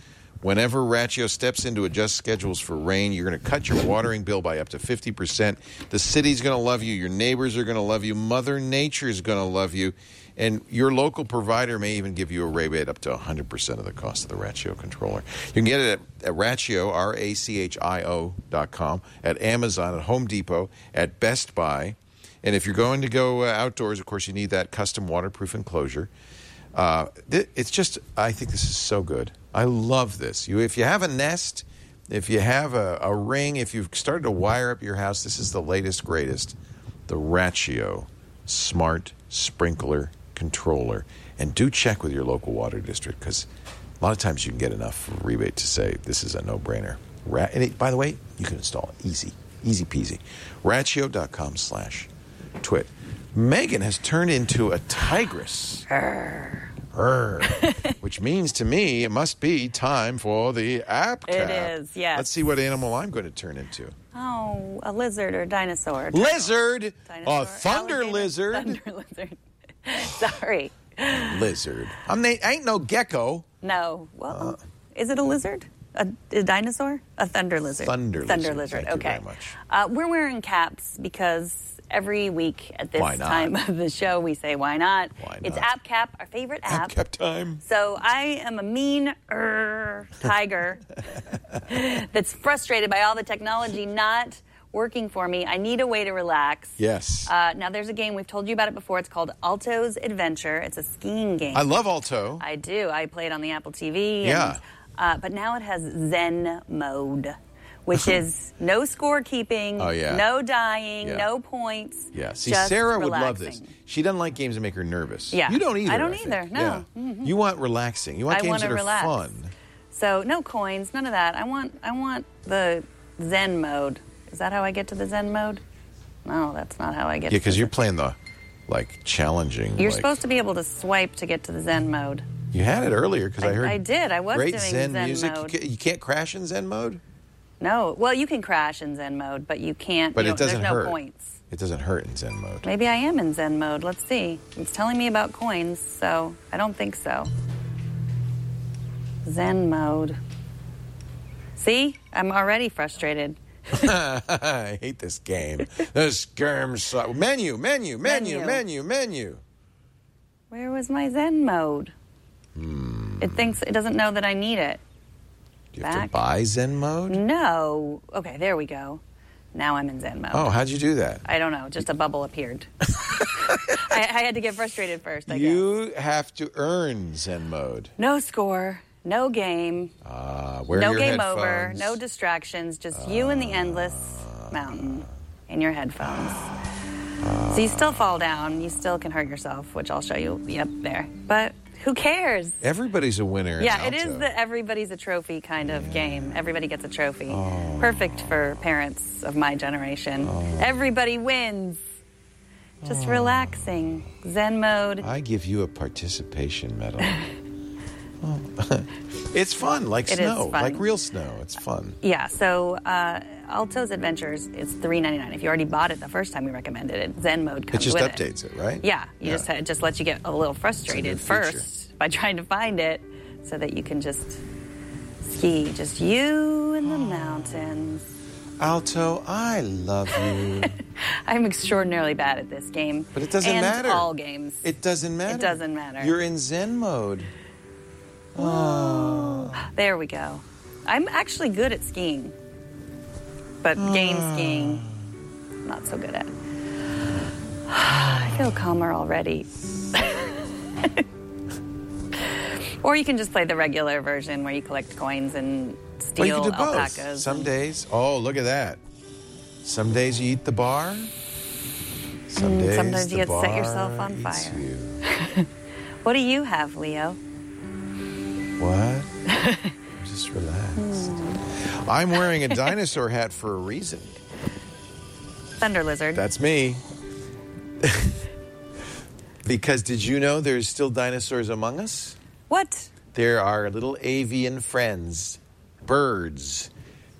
whenever Rachio steps in to adjust schedules for rain. You're going to cut your watering bill by up to 50%. The city's going to love you. Your neighbors are going to love you. Mother Nature is going to love you. And your local provider may even give you a rebate up to 100% of the cost of the Rachio controller. You can get it at, at Rachio, R A C H I O dot com, at Amazon, at Home Depot, at Best Buy. And if you're going to go uh, outdoors, of course, you need that custom waterproof enclosure. Uh, it's just, I think this is so good. I love this. You, if you have a Nest, if you have a, a ring, if you've started to wire up your house, this is the latest, greatest. The Rachio Smart Sprinkler Controller. And do check with your local water district because a lot of times you can get enough rebate to say this is a no brainer. Ra- and it, by the way, you can install it easy, easy peasy. Rachio.com slash twit. Megan has turned into a tigress. Arr. Which means to me it must be time for the app It is, yes. Let's see what animal I'm going to turn into. Oh, a lizard or dinosaur. Lizard! Dinosaur, a thunder alligator, lizard. Thunder lizard. Sorry. Lizard. I'm na- ain't no gecko. No. Well, Uh. Is it a lizard? A, a dinosaur? A thunder lizard. Thunder Thunder lizard. lizard. Okay. very much. Uh, we're wearing caps because every week at this time of the show we say why not? Why It's not? App Cap, our favorite app. App Cap time. So I am a mean er, tiger that's frustrated by all the technology not working for me. I need a way to relax. Yes. Uh, now there's a game we've told you about it before. It's called Alto's Adventure. It's a skiing game. I love Alto. I do. I play it on the Apple TV. Yeah. And, uh, but now it has Zen mode, which is no scorekeeping, Oh, yeah. no dying, Yeah. no points. Yeah. See, Sarah would love this. She doesn't like games that make her nervous. Yeah. You don't either. I don't think. either, no. Yeah. Mm-hmm. You want relaxing. You want I games that are relax. fun. So no coins, none of that. I want I want the Zen mode. Is that how I get to the Zen mode? No, that's not how I get. Yeah, because you're playing the like challenging. You're like- supposed to be able to swipe to get to the Zen mode. You had it earlier because I, I- heard. I did. I was great doing Zen, Zen music. mode. You can't crash in Zen mode, No, well, you can crash in Zen mode, but you can't. but you it doesn't there's no points. It doesn't hurt in Zen mode. Maybe I am in Zen mode. Let's see. It's telling me about coins, so I don't think so. Zen mode. See, I'm already frustrated. I hate this game. this sucks. Menu, menu, menu, Menu. menu, menu. Where was my Zen mode? Hmm. It thinks it doesn't know that I need it. Do you have to buy Zen mode? No. Okay, there we go. Now I'm in Zen mode. Oh, how'd you do that? I don't know. Just a bubble appeared. I, I had to get frustrated first. I guess. You have to earn Zen mode. No score. No game. Uh, no game headphones. over. No distractions. Just you and the endless mountain in your headphones. so you still fall down. You still can hurt yourself, which I'll show you. Yep, there. But who cares? Everybody's a winner. Yeah, it is the everybody's a trophy kind of game. Everybody gets a trophy. Oh. Perfect for parents of my generation. Everybody wins. Just Oh. relaxing. Zen mode. I give you a participation medal. Oh. it's fun, like It snow, fun. like real snow. It's fun. Yeah, so uh, Alto's Adventures is three ninety nine. If you already bought it the first time we recommended it, Zen mode comes with It comes just updates it, right? Yeah, you just it just lets you get a little frustrated feature. first by trying to find it, so that you can just ski, just you and the mountains. Alto, I love you. I'm extraordinarily bad at this game, But it doesn't and matter. All games. It doesn't matter. It doesn't matter. You're in Zen mode. Oh. There we go. I'm actually good at skiing, but game Ah. skiing, not so good at. I feel calmer already. or you can just play the regular version where you collect coins and Well, you steal can do both. alpacas. Some days, oh, look at that. Some days you eat the bar. Some days, Mm, sometimes you get set yourself on fire. you. What do you have, Leo? What? Just relaxed. I'm wearing a dinosaur hat for a reason. Thunder lizard. That's me. because did you know there's still dinosaurs among us? what? There are little avian friends, birds.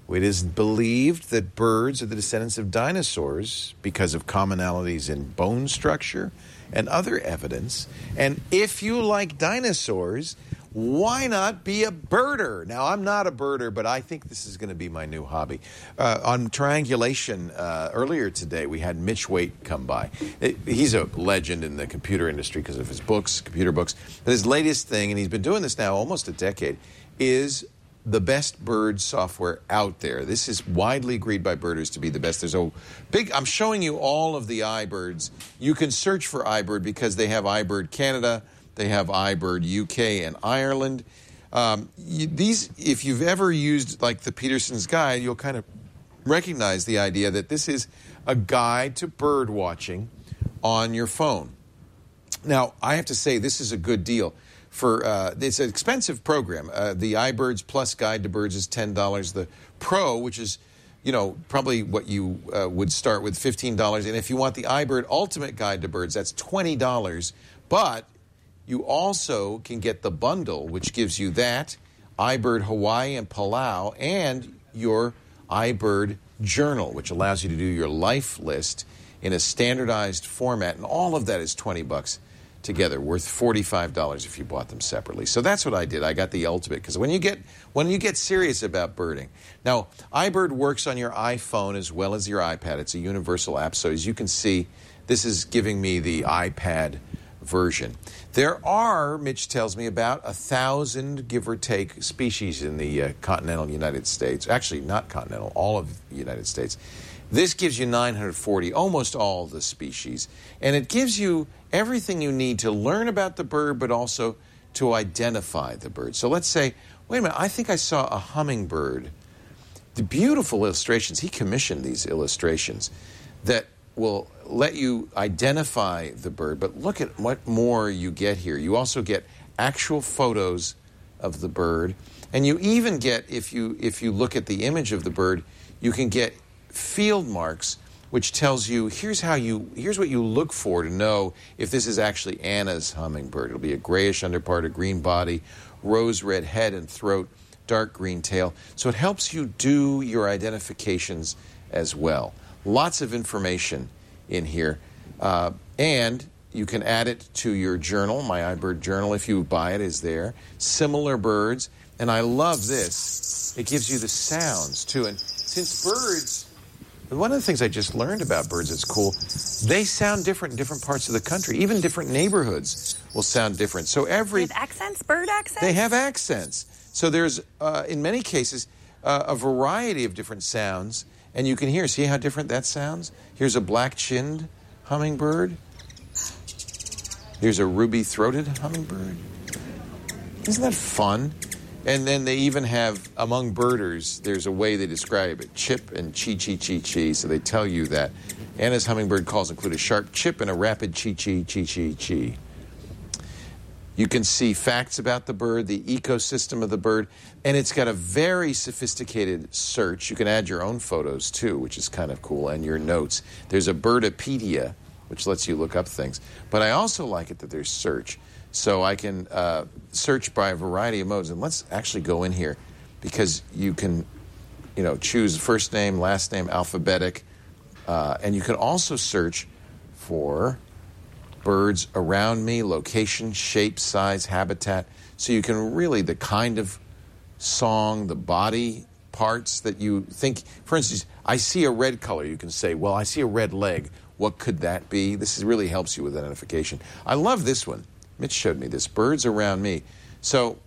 It is believed that birds are the descendants of dinosaurs because of commonalities in bone structure and other evidence. And if you like dinosaurs, why not be a birder? Now, I'm not a birder, but I think this is going to be my new hobby. Uh, on triangulation uh, earlier today, we had Mitch Waite come by. It- he's a legend in the computer industry because of his books, computer books. But his latest thing, and he's been doing this now almost a decade, is the best bird software out there. This is widely agreed by birders to be the best. There's a big, I'm showing you all of the iBirds. You can search for iBird because they have iBird Canada, they have iBird UK and Ireland. Um, you, these, if you've ever used like the Peterson's Guide, you'll kind of recognize the idea that this is a guide to bird watching on your phone. Now, I have to say, this is a good deal. For uh, it's an expensive program. Uh, the iBirds Plus Guide to Birds is ten dollars. The Pro, which is you know probably what you uh, would start with fifteen dollars, and if you want the iBird Ultimate Guide to Birds, that's twenty dollars. But you also can get the bundle, which gives you that iBird Hawaii and Palau, and your iBird Journal, which allows you to do your life list in a standardized format, and all of that is twenty bucks. together, worth forty-five dollars if you bought them separately. So that's what I did. I got the ultimate because when you get when you get serious about birding, now iBird works on your iPhone as well as your iPad. It's a universal app, so as you can see, this is giving me the iPad version. There are, Mitch tells me, about a thousand, give or take, species in the uh, continental United States. Actually, not continental, all of the United States. This gives you 940, almost all the species. And it gives you everything you need to learn about the bird, but also to identify the bird. So let's say, wait a minute, I think I saw a hummingbird. The beautiful illustrations, he commissioned these illustrations that will let you identify the bird, but look at what more you get here. You also get actual photos of the bird, and you even get if you if you look at the image of the bird, you can get field marks which tells you here's how you here's what you look for to know if this is actually Anna's hummingbird. It'll be a grayish underpart, a green body, rose red head and throat, dark green tail. So it helps you do your identifications as well. Lots of information in here. Uh, and you can add it to your journal. My iBird journal, if you buy it, is there. Similar birds. And I love this. It gives you the sounds too. And since birds, one of the things I just learned about birds that's cool, they sound different in different parts of the country. Even different neighborhoods will sound different. So every. With accents, bird accents? They have accents. So there's, uh, in many cases, uh, a variety of different sounds. And you can hear, see how different that sounds? Here's a black chinned hummingbird. Here's a ruby throated hummingbird. Isn't that fun? And then they even have, among birders, there's a way they describe it chip and chee chee chee chee. So they tell you that Anna's hummingbird calls include a sharp chip and a rapid chi chi chi chi chi. You can see facts about the bird, the ecosystem of the bird, and it's got a very sophisticated search. You can add your own photos too, which is kind of cool, and your notes. There's a Birdopedia, which lets you look up things. But I also like it that there's search. So I can uh, search by a variety of modes. And let's actually go in here because you can, you know, choose first name, last name, alphabetic, uh, and you can also search for birds around me, location, shape, size, habitat. So you can really, the kind of song, the body parts that you think, for instance, I see a red color. You can say, well, I see a red leg. What could that be? This really helps you with identification. I love this one. Mitch showed me this birds around me. So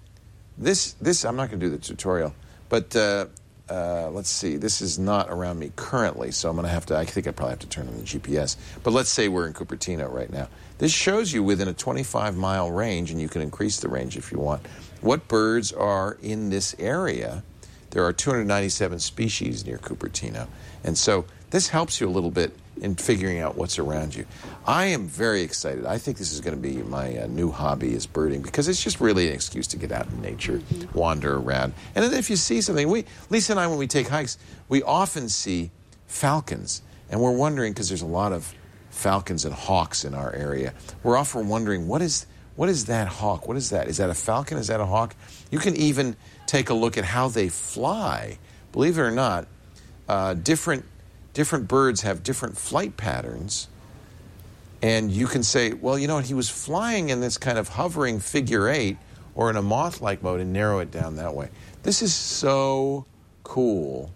this, this I'm not going to do the tutorial, but uh, uh, let's see. This is not around me currently, so I'm going to have to. I think I probably have to turn on the GPS. But let's say we're in Cupertino right now. This shows you within a 25 mile range, and you can increase the range if you want. What birds are in this area? There are 297 species near Cupertino, and so this helps you a little bit in figuring out what's around you. I am very excited. I think this is going to be my uh, new hobby is birding because it's just really an excuse to get out in nature, wander around. And then if you see something, we Lisa and I when we take hikes, we often see falcons, and we're wondering because there's a lot of falcons and hawks in our area. We're often wondering what is what is that hawk? What is that? Is that a falcon? Is that a hawk? You can even take a look at how they fly. Believe it or not, uh, different different birds have different flight patterns. And you can say, well, you know what, he was flying in this kind of hovering figure eight or in a moth like mode and narrow it down that way. This is so cool.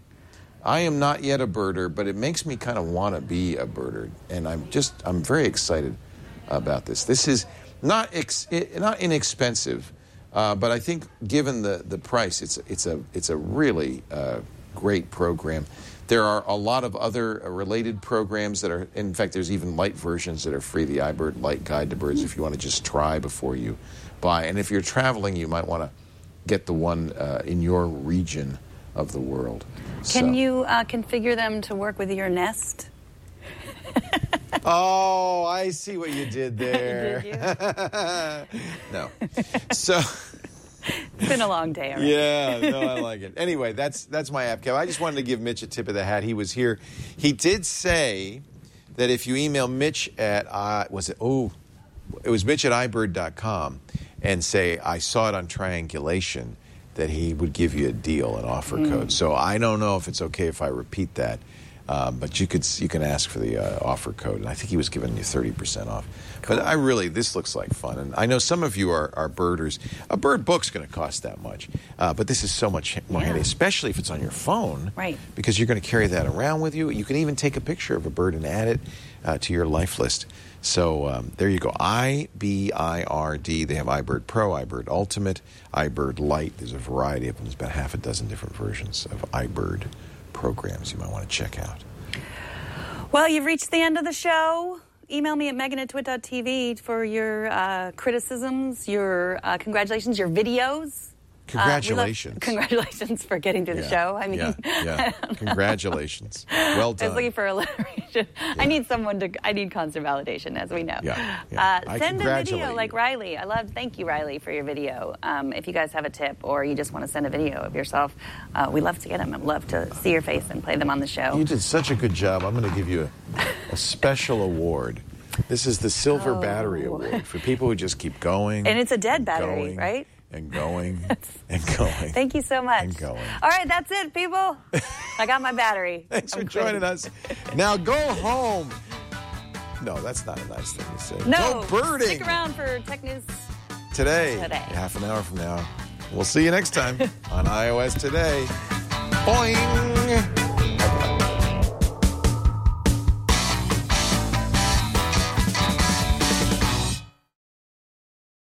I am not yet a birder, but it makes me kind of want to be a birder. And I'm just, I'm very excited about this. This is not, ex, not inexpensive, uh, but I think given the, the price, it's, it's, a, it's a really uh, great program. There are a lot of other uh, related programs that are, in fact, there's even light versions that are free. The iBird Light Guide to Birds, if you want to just try before you buy. And if you're traveling, you might want to get the one uh, in your region of the world. Can So- you uh, configure them to work with your Nest? Oh, I see what you did there. Did you? no. So. It's been a long day already. Yeah, no, I like it. Anyway, that's that's my app, cap. I just wanted to give Mitch a tip of the hat. He was here. He did say that if you email Mitch at uh, was it oh it was Mitch at iBird.com and say I saw it on triangulation that he would give you a deal, an offer code. So I don't know if it's okay if I repeat that. Um, but you could you can ask for the uh, offer code, and I think he was giving you thirty percent off. But I really this looks like fun, and I know some of you are, are birders. A bird book's going to cost that much, uh, but this is so much more Yeah. handy, especially if it's on your phone, Right. Because you're going to carry that around with you. You can even take a picture of a bird and add it uh, to your life list. So um, there you go. I B I R D. They have iBird Pro, iBird Ultimate, iBird Lite. There's a variety of them. There's about half a dozen different versions of iBird programs you might want to check out. Well, you've reached the end of the show. Email me at megan at twit.tv for your uh, criticisms, your uh, congratulations, your videos. Uh, Congratulations. congratulations for getting through the Yeah, show. I mean, yeah, yeah. Congratulations. Well done. I was looking for alliteration. I need someone to. I need constant validation, as we know. Yeah, yeah. Uh, send a video like. Riley. I love. Thank you, Riley, for your video. Um, if you guys have a tip or you just want to send a video of yourself, uh, we love to get them. I'd love to see your face and play them on the show. You did such a good job. I'm going to give you a, a special award. This is the Silver Battery Award for people who just keep going. Oh. And it's a dead battery, going, right? And going and going. Thank you so much. And going. All right, that's it, people. I got my battery. Thanks I'm for joining us. Now go home. No, that's not a nice thing to say. No, go birding Stick around for Tech News. today. Today. Half an hour from now. We'll see you next time on iOS Today. Boing.